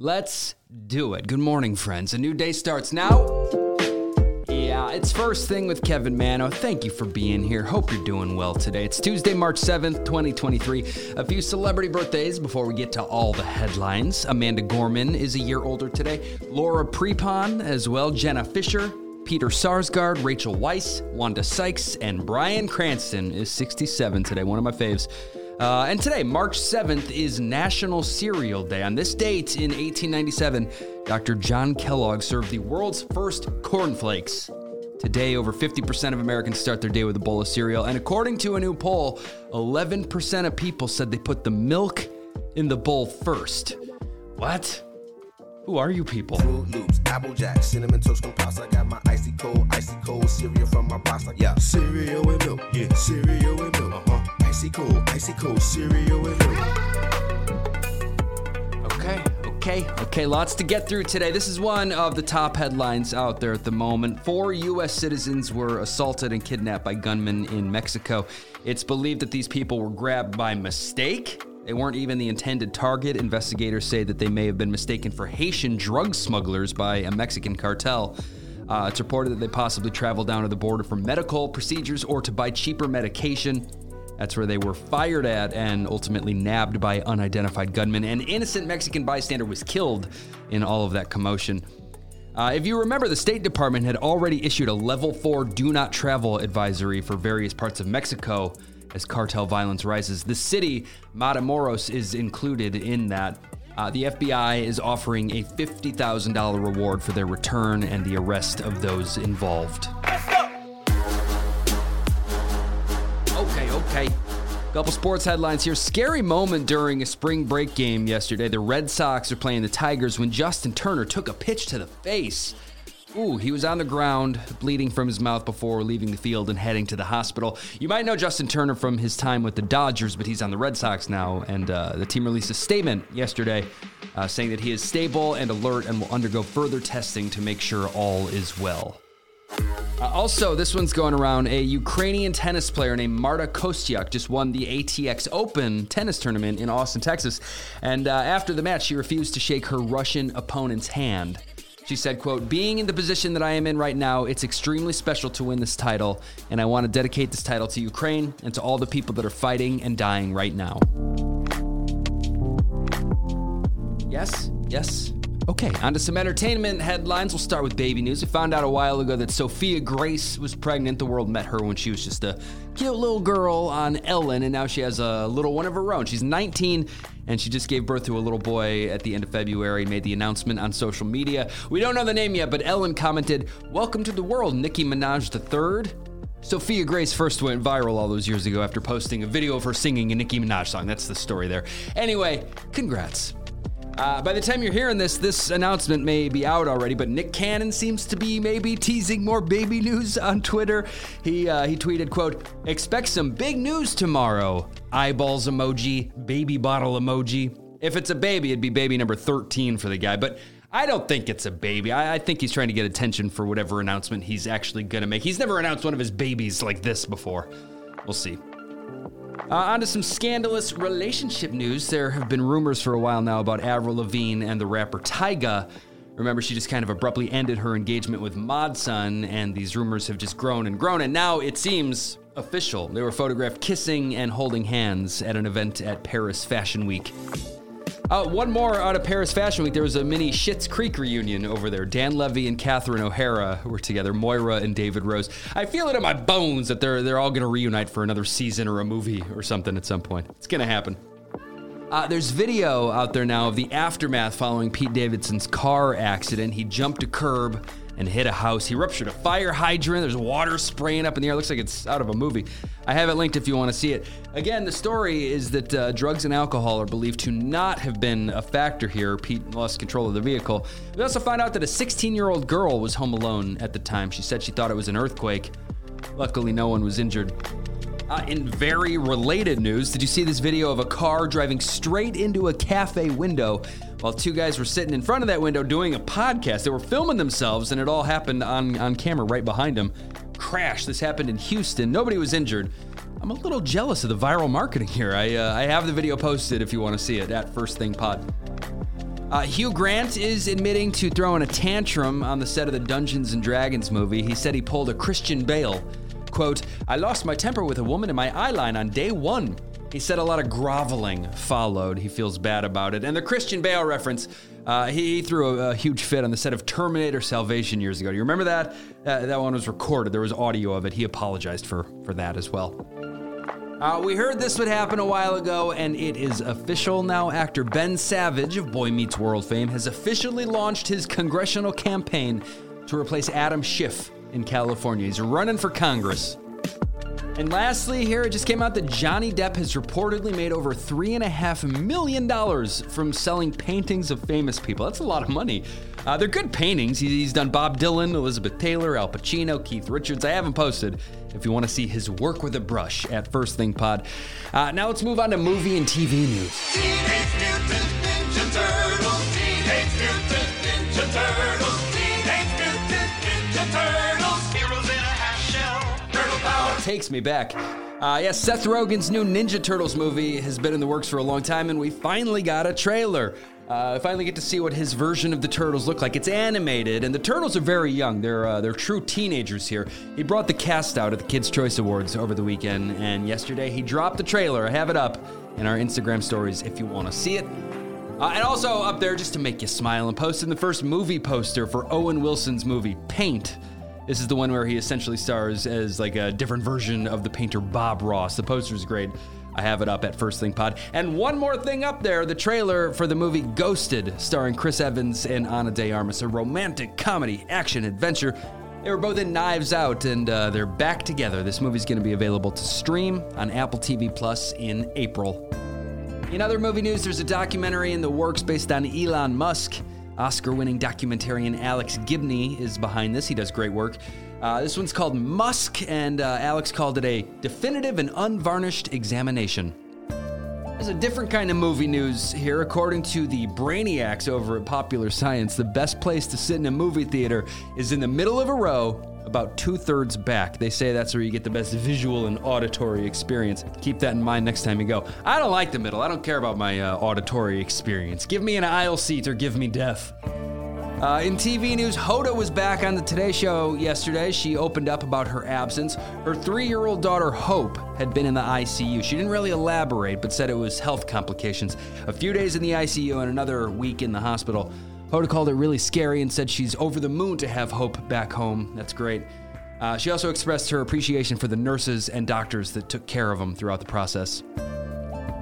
Let's do it. Good morning, friends. A new day starts now. Yeah, it's first thing with Kevin Manno. Thank you for being here. Hope you're doing well today. It's Tuesday, March 7th, 2023. A few celebrity birthdays before we get to all the headlines. Amanda Gorman is a year older today. Laura Prepon as well. Jenna Fischer, Peter Sarsgaard, Rachel Weisz, Wanda Sykes, and Bryan Cranston is 67 today. One of my faves. Uh, and today, March 7th, is National Cereal Day. On this date in 1897, Dr. John Kellogg served the world's first cornflakes. Today, over 50% of Americans start their day with a bowl of cereal. And according to a new poll, 11% of people said they put the milk in the bowl first. What? Who are you people? Froot Loops, Apple Jack, Cinnamon Toast Crumb I got my icy cold, icy cold cereal from my box. Yeah, cereal and milk, yeah, cereal and milk. Uh-huh. Icy cold, icy cold cereal milk. Okay, okay, okay. Lots to get through today. This is one of the top headlines out there at the moment. Four U.S. citizens were assaulted and kidnapped by gunmen in Mexico. It's believed that these people were grabbed by mistake. They weren't even the intended target. Investigators say that they may have been mistaken for Haitian drug smugglers by a Mexican cartel. Uh, it's reported that they possibly traveled down to the border for medical procedures or to buy cheaper medication. That's where they were fired at and ultimately nabbed by unidentified gunmen. An innocent Mexican bystander was killed in all of that commotion. Uh, if you remember, the State Department had already issued a level four do not travel advisory for various parts of Mexico as cartel violence rises. The city, Matamoros, is included in that. Uh, the FBI is offering a $50,000 reward for their return and the arrest of those involved. Couple sports headlines here. Scary moment during a spring break game yesterday. The Red Sox are playing the Tigers when Justin Turner took a pitch to the face. Ooh, he was on the ground, bleeding from his mouth before leaving the field and heading to the hospital. You might know Justin Turner from his time with the Dodgers, but he's on the Red Sox now. And uh, the team released a statement yesterday uh, saying that he is stable and alert and will undergo further testing to make sure all is well. Uh, also, this one's going around. A Ukrainian tennis player named Marta Kostyuk just won the ATX Open tennis tournament in Austin, Texas. And uh, after the match, she refused to shake her Russian opponent's hand. She said, quote, being in the position that I am in right now, it's extremely special to win this title, and I want to dedicate this title to Ukraine and to all the people that are fighting and dying right now. Yes, yes. Okay, on to some entertainment headlines. We'll start with baby news. We found out a while ago that Sophia Grace was pregnant. The world met her when she was just a cute little girl on Ellen, and now she has a little one of her own. She's 19, and she just gave birth to a little boy at the end of February made the announcement on social media. We don't know the name yet, but Ellen commented, Welcome to the world, Nicki Minaj III. Sophia Grace first went viral all those years ago after posting a video of her singing a Nicki Minaj song. That's the story there. Anyway, congrats. Uh, by the time you're hearing this, this announcement may be out already, but Nick Cannon seems to be maybe teasing more baby news on Twitter. He uh, he tweeted, "quote Expect some big news tomorrow." Eyeballs emoji, baby bottle emoji. If it's a baby, it'd be baby number 13 for the guy, but. I don't think it's a baby. I, I think he's trying to get attention for whatever announcement he's actually going to make. He's never announced one of his babies like this before. We'll see. Uh, on to some scandalous relationship news. There have been rumors for a while now about Avril Lavigne and the rapper Tyga. Remember, she just kind of abruptly ended her engagement with Mod Sun, and these rumors have just grown and grown, and now it seems official. They were photographed kissing and holding hands at an event at Paris Fashion Week. Uh, one more out of Paris Fashion Week. There was a mini Schitt's Creek reunion over there. Dan Levy and Catherine O'Hara were together. Moira and David Rose. I feel it in my bones that they're they're all going to reunite for another season or a movie or something at some point. It's going to happen. Uh, there's video out there now of the aftermath following Pete Davidson's car accident. He jumped a curb and hit a house. He ruptured a fire hydrant. There's water spraying up in the air. Looks like it's out of a movie. I have it linked if you want to see it. Again, the story is that uh, drugs and alcohol are believed to not have been a factor here. Pete lost control of the vehicle. We also find out that a 16 year old girl was home alone at the time. She said she thought it was an earthquake. Luckily, no one was injured. Uh, in very related news, did you see this video of a car driving straight into a cafe window while two guys were sitting in front of that window doing a podcast? They were filming themselves, and it all happened on, on camera right behind them. Crash. This happened in Houston. Nobody was injured. I'm a little jealous of the viral marketing here. I, uh, I have the video posted if you want to see it at First Thing Pod. Uh, Hugh Grant is admitting to throwing a tantrum on the set of the Dungeons and Dragons movie. He said he pulled a Christian Bale. Quote, I lost my temper with a woman in my eye line on day one. He said a lot of groveling followed. He feels bad about it. And the Christian Bale reference, uh, he, threw a, a, huge fit on the set of Terminator Salvation years ago. Do you remember that? Uh, that one was recorded. There was audio of it. He apologized for, for that as well. Uh, we heard this would happen a while ago, and it is official now. Actor Ben Savage of Boy Meets World fame has officially launched his congressional campaign to replace Adam Schiff in California. He's running for Congress. And lastly, here it just came out that Johnny Depp has reportedly made over $3.5 million from selling paintings of famous people. That's a lot of money. Uh, they're good paintings. He's done Bob Dylan, Elizabeth Taylor, Al Pacino, Keith Richards. I haven't posted if you want to see his work with a brush at First Thing Pod. Uh, now let's move on to movie and TV news. Teenage Mutant Ninja Turtles, Teenage Mutant Ninja Turtles, Takes me back. Uh, yes, Seth Rogen's new Ninja Turtles movie has been in the works for a long time, and we finally got a trailer. Uh, I finally get to see what his version of the turtles look like. It's animated, and the turtles are very young. They're uh, they're true teenagers here. He brought the cast out at the Kids Choice Awards over the weekend, and yesterday he dropped the trailer. I have it up in our Instagram stories if you want to see it. Uh, and also up there, just to make you smile, and posted the first movie poster for Owen Wilson's movie Paint. This is the one where he essentially stars as like a different version of the painter Bob Ross. The poster is great. I have it up at First Thing Pod. And one more thing up there the trailer for the movie Ghosted, starring Chris Evans and Ana de Armas, a romantic comedy action adventure. They were both in Knives Out, and uh, they're back together. This movie's going to be available to stream on Apple TV Plus in April. In other movie news, there's a documentary in the works based on Elon Musk. Oscar winning documentarian Alex Gibney is behind this. He does great work. Uh, this one's called Musk, and uh, Alex called it a definitive and unvarnished examination. There's a different kind of movie news here. According to the brainiacs over at Popular Science, the best place to sit in a movie theater is in the middle of a row, about two thirds back. They say that's where you get the best visual and auditory experience. Keep that in mind next time you go. I don't like the middle. I don't care about my uh, auditory experience. Give me an aisle seat or give me death. Uh, in TV news, Hoda was back on the Today Show yesterday. She opened up about her absence. Her three year old daughter, Hope, had been in the ICU. She didn't really elaborate, but said it was health complications. A few days in the ICU and another week in the hospital. Hoda called it really scary and said she's over the moon to have Hope back home. That's great. Uh, she also expressed her appreciation for the nurses and doctors that took care of them throughout the process.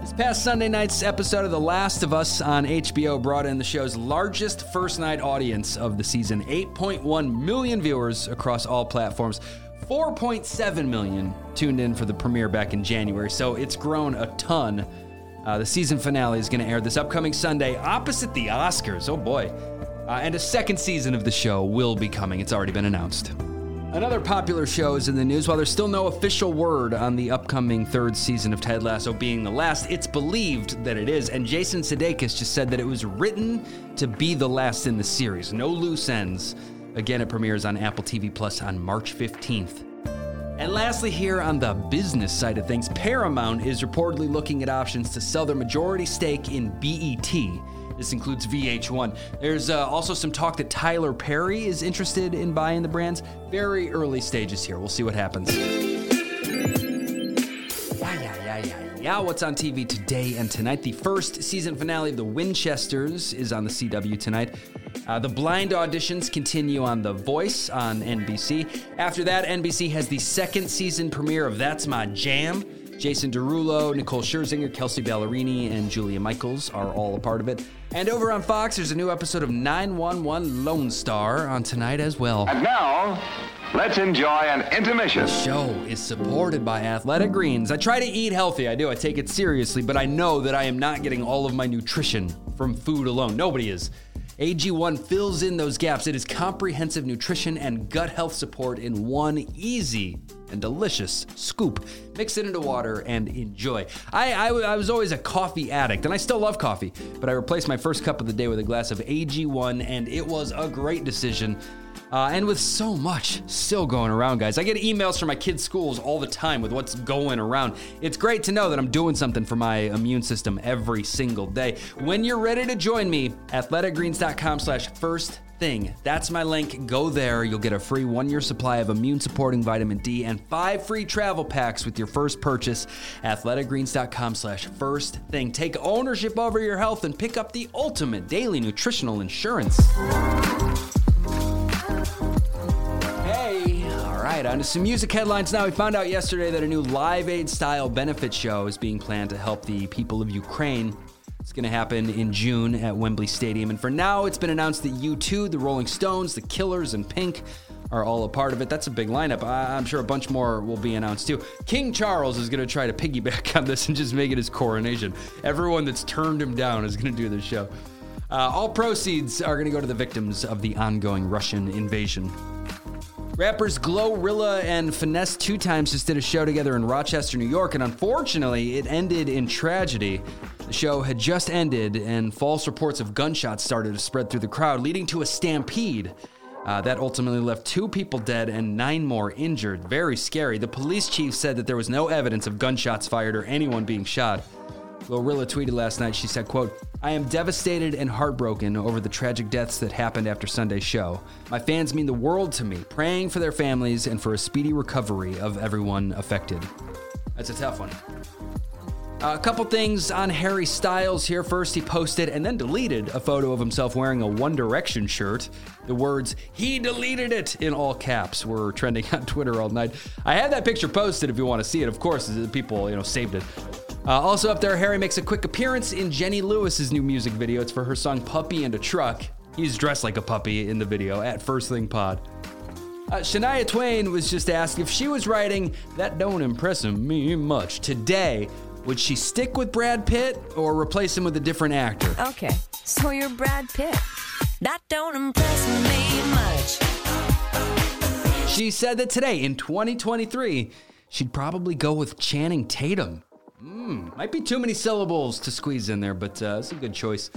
This past Sunday night's episode of The Last of Us on HBO brought in the show's largest first night audience of the season 8.1 million viewers across all platforms. 4.7 million tuned in for the premiere back in January, so it's grown a ton. Uh, the season finale is going to air this upcoming Sunday opposite the Oscars. Oh boy. Uh, and a second season of the show will be coming. It's already been announced. Another popular show is in the news. While there's still no official word on the upcoming third season of Ted Lasso being the last, it's believed that it is. And Jason Sudeikis just said that it was written to be the last in the series. No loose ends. Again, it premieres on Apple TV Plus on March 15th. And lastly, here on the business side of things, Paramount is reportedly looking at options to sell their majority stake in BET. This includes VH1. There's uh, also some talk that Tyler Perry is interested in buying the brands. Very early stages here. We'll see what happens. Yeah, yeah, yeah, yeah. Yeah, what's on TV today and tonight? The first season finale of The Winchesters is on the CW tonight. Uh, the blind auditions continue on The Voice on NBC. After that, NBC has the second season premiere of That's My Jam. Jason Derulo, Nicole Scherzinger, Kelsea Ballerini, and Julia Michaels are all a part of it. And over on Fox, there's a new episode of 911 Lone Star on tonight as well. And now, let's enjoy an intermission. The show is supported by Athletic Greens. I try to eat healthy, I do, I take it seriously, but I know that I am not getting all of my nutrition from food alone. Nobody is. AG1 fills in those gaps. It is comprehensive nutrition and gut health support in one easy and delicious scoop. Mix it into water and enjoy. I, I, I, was always a coffee addict, and I still love coffee, but I replaced my first cup of the day with a glass of AG1, and it was a great decision. Uh, and with so much still going around, guys, I get emails from my kids' schools all the time with what's going around. It's great to know that I'm doing something for my immune system every single day. When you're ready to join me, athleticgreens.com slash first thing. That's my link. Go there. You'll get a free one year supply of immune supporting vitamin D and five free travel packs with your first purchase. Athleticgreens.com slash first thing. Take ownership over your health and pick up the ultimate daily nutritional insurance. Right, on to some music headlines now. We found out yesterday that a new Live Aid style benefit show is being planned to help the people of Ukraine. It's going to happen in June at Wembley Stadium. And for now, it's been announced that U2, the Rolling Stones, the Killers, and Pink are all a part of it. That's a big lineup. I- I'm sure a bunch more will be announced too. King Charles is going to try to piggyback on this and just make it his coronation. Everyone that's turned him down is going to do this show. Uh, all proceeds are going to go to the victims of the ongoing Russian invasion. Rappers GloRilla and Finesse2Tymes just did a show together in Rochester, New York, and unfortunately, it ended in tragedy. The show had just ended, and false reports of gunshots started to spread through the crowd, leading to a stampede. Uh, that ultimately left two people dead and nine more injured. Very scary. The police chief said that there was no evidence of gunshots fired or anyone being shot. GloRilla tweeted last night, she said, quote, I am devastated and heartbroken over the tragic deaths that happened after Sunday's show. My fans mean the world to me, praying for their families and for a speedy recovery of everyone affected. That's a tough one. a couple things on Harry Styles here. First, he posted and then deleted a photo of himself wearing a One Direction shirt. The words, he deleted it in all caps were trending on Twitter all night. I had that picture posted if you want to see it. Of course, people, you know, saved it. Uh, also up there, Harry makes a quick appearance in Jenny Lewis's new music video. It's for her song "Puppy and a Truck." He's dressed like a puppy in the video at First Thing Pod. Uh, Shania Twain was just asked if she was writing "That Don't Impress Me Much" today. Would she stick with Brad Pitt or replace him with a different actor? Okay, so you're Brad Pitt. That don't impress me much. She said that today, in 2023, she'd probably go with Channing Tatum. Mm, might be too many syllables to squeeze in there, but uh, it's a good choice.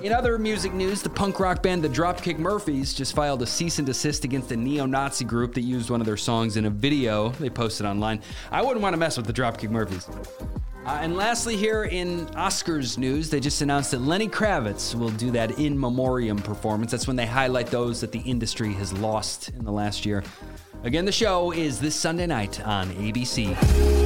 In other music news, the punk rock band the Dropkick Murphys just filed a cease and desist against a neo Nazi group that used one of their songs in a video they posted online. I wouldn't want to mess with the Dropkick Murphys. Uh, and lastly, here in Oscars news, they just announced that Lenny Kravitz will do that in memoriam performance. That's when they highlight those that the industry has lost in the last year. Again, the show is this Sunday night on ABC.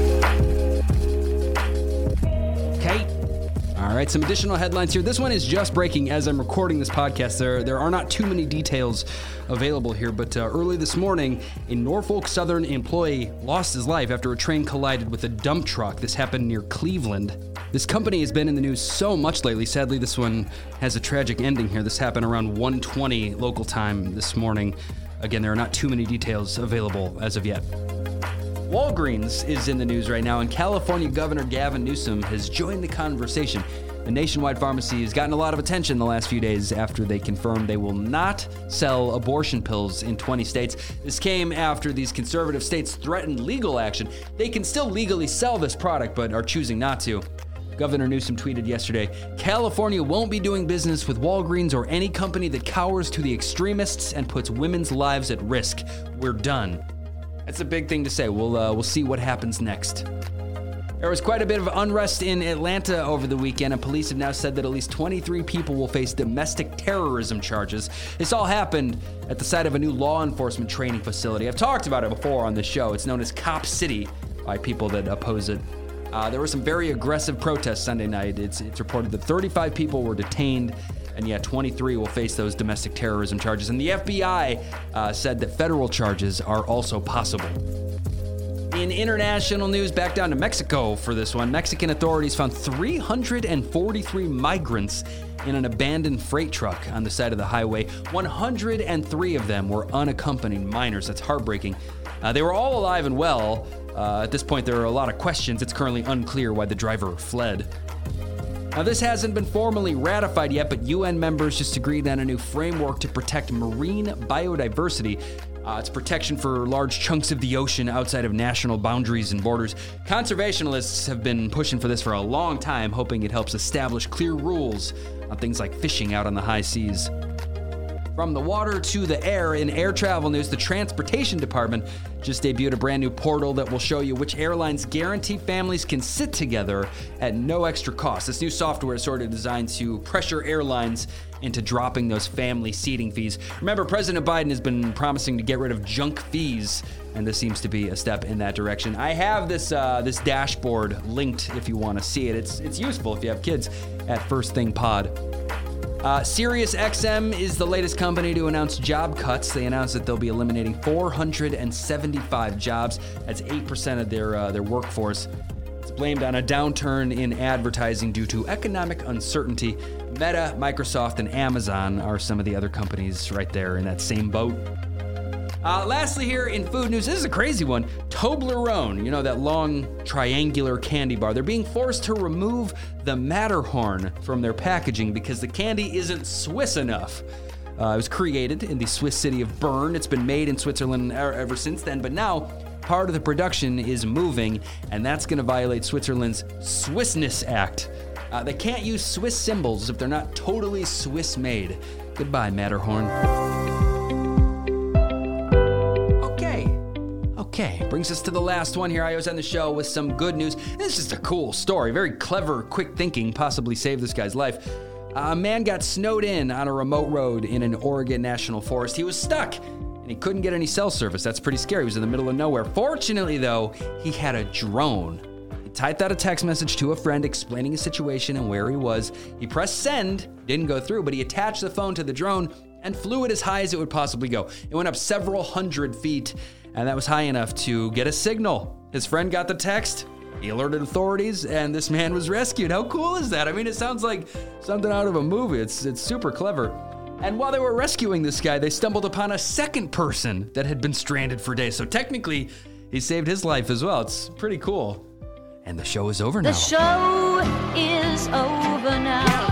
All right, some additional headlines here. This one is just breaking as I'm recording this podcast. There, there are not too many details available here, but uh, early this morning, a Norfolk Southern employee lost his life after a train collided with a dump truck. This happened near Cleveland. This company has been in the news so much lately. Sadly, this one has a tragic ending here. This happened around 1:20 local time this morning. Again, there are not too many details available as of yet. Walgreens is in the news right now, and California Governor Gavin Newsom has joined the conversation. The nationwide pharmacy has gotten a lot of attention the last few days after they confirmed they will not sell abortion pills in 20 states. This came after these conservative states threatened legal action. They can still legally sell this product, but are choosing not to. Governor Newsom tweeted yesterday California won't be doing business with Walgreens or any company that cowers to the extremists and puts women's lives at risk. We're done. That's a big thing to say. We'll uh, we'll see what happens next. There was quite a bit of unrest in Atlanta over the weekend, and police have now said that at least 23 people will face domestic terrorism charges. This all happened at the site of a new law enforcement training facility. I've talked about it before on the show. It's known as Cop City by people that oppose it. Uh, there were some very aggressive protests Sunday night. It's, it's reported that 35 people were detained, and yet 23 will face those domestic terrorism charges. And the FBI uh, said that federal charges are also possible. In international news, back down to Mexico for this one. Mexican authorities found 343 migrants in an abandoned freight truck on the side of the highway. 103 of them were unaccompanied minors. That's heartbreaking. Uh, they were all alive and well. Uh, at this point, there are a lot of questions. It's currently unclear why the driver fled. Now, this hasn't been formally ratified yet, but UN members just agreed on a new framework to protect marine biodiversity. Uh, it's protection for large chunks of the ocean outside of national boundaries and borders. Conservationists have been pushing for this for a long time, hoping it helps establish clear rules on things like fishing out on the high seas. From the water to the air, in air travel news, the Transportation Department just debuted a brand new portal that will show you which airlines guarantee families can sit together at no extra cost. This new software is sort of designed to pressure airlines into dropping those family seating fees. Remember, President Biden has been promising to get rid of junk fees, and this seems to be a step in that direction. I have this uh, this dashboard linked if you want to see it. It's it's useful if you have kids at First Thing Pod. Uh, SiriusXM is the latest company to announce job cuts. They announced that they'll be eliminating 475 jobs. That's 8% of their uh, their workforce. It's blamed on a downturn in advertising due to economic uncertainty. Meta, Microsoft, and Amazon are some of the other companies right there in that same boat. Uh, lastly, here in food news, this is a crazy one. Toblerone, you know, that long triangular candy bar, they're being forced to remove the Matterhorn from their packaging because the candy isn't Swiss enough. Uh, it was created in the Swiss city of Bern. It's been made in Switzerland ever, since then, but now part of the production is moving, and that's going to violate Switzerland's Swissness Act. Uh, they can't use Swiss symbols if they're not totally Swiss made. Goodbye, Matterhorn. Okay, brings us to the last one here. I always end the show with some good news. This is a cool story. Very clever, quick thinking, possibly saved this guy's life. A man got snowed in on a remote road in an Oregon national forest. He was stuck and he couldn't get any cell service. That's pretty scary. He was in the middle of nowhere. Fortunately, though, he had a drone. He typed out a text message to a friend explaining his situation and where he was. He pressed send, didn't go through, but he attached the phone to the drone and flew it as high as it would possibly go. It went up several hundred feet, and that was high enough to get a signal. His friend got the text. He alerted authorities, and this man was rescued. How cool is that? I mean, it sounds like something out of a movie. It's it's super clever. And while they were rescuing this guy, they stumbled upon a second person that had been stranded for days. So technically, he saved his life as well. It's pretty cool. And the show is over now. The show is over now.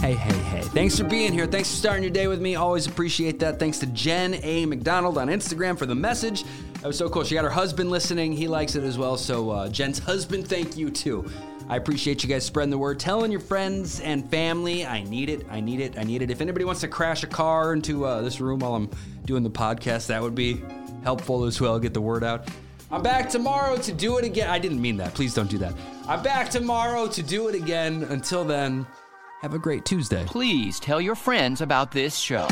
Hey, hey, hey. Thanks for being here. Thanks for starting your day with me. Always appreciate that. Thanks to Jen A. McDonald on Instagram for the message. That was so cool. She got her husband listening. He likes it as well. So, uh, Jen's husband, thank you too. I appreciate you guys spreading the word, telling your friends and family. I need it. I need it. I need it. If anybody wants to crash a car into uh, this room while I'm doing the podcast, that would be helpful as well. Get the word out. I'm back tomorrow to do it again. I didn't mean that. Please don't do that. I'm back tomorrow to do it again. Until then, have a great Tuesday. Please tell your friends about this show.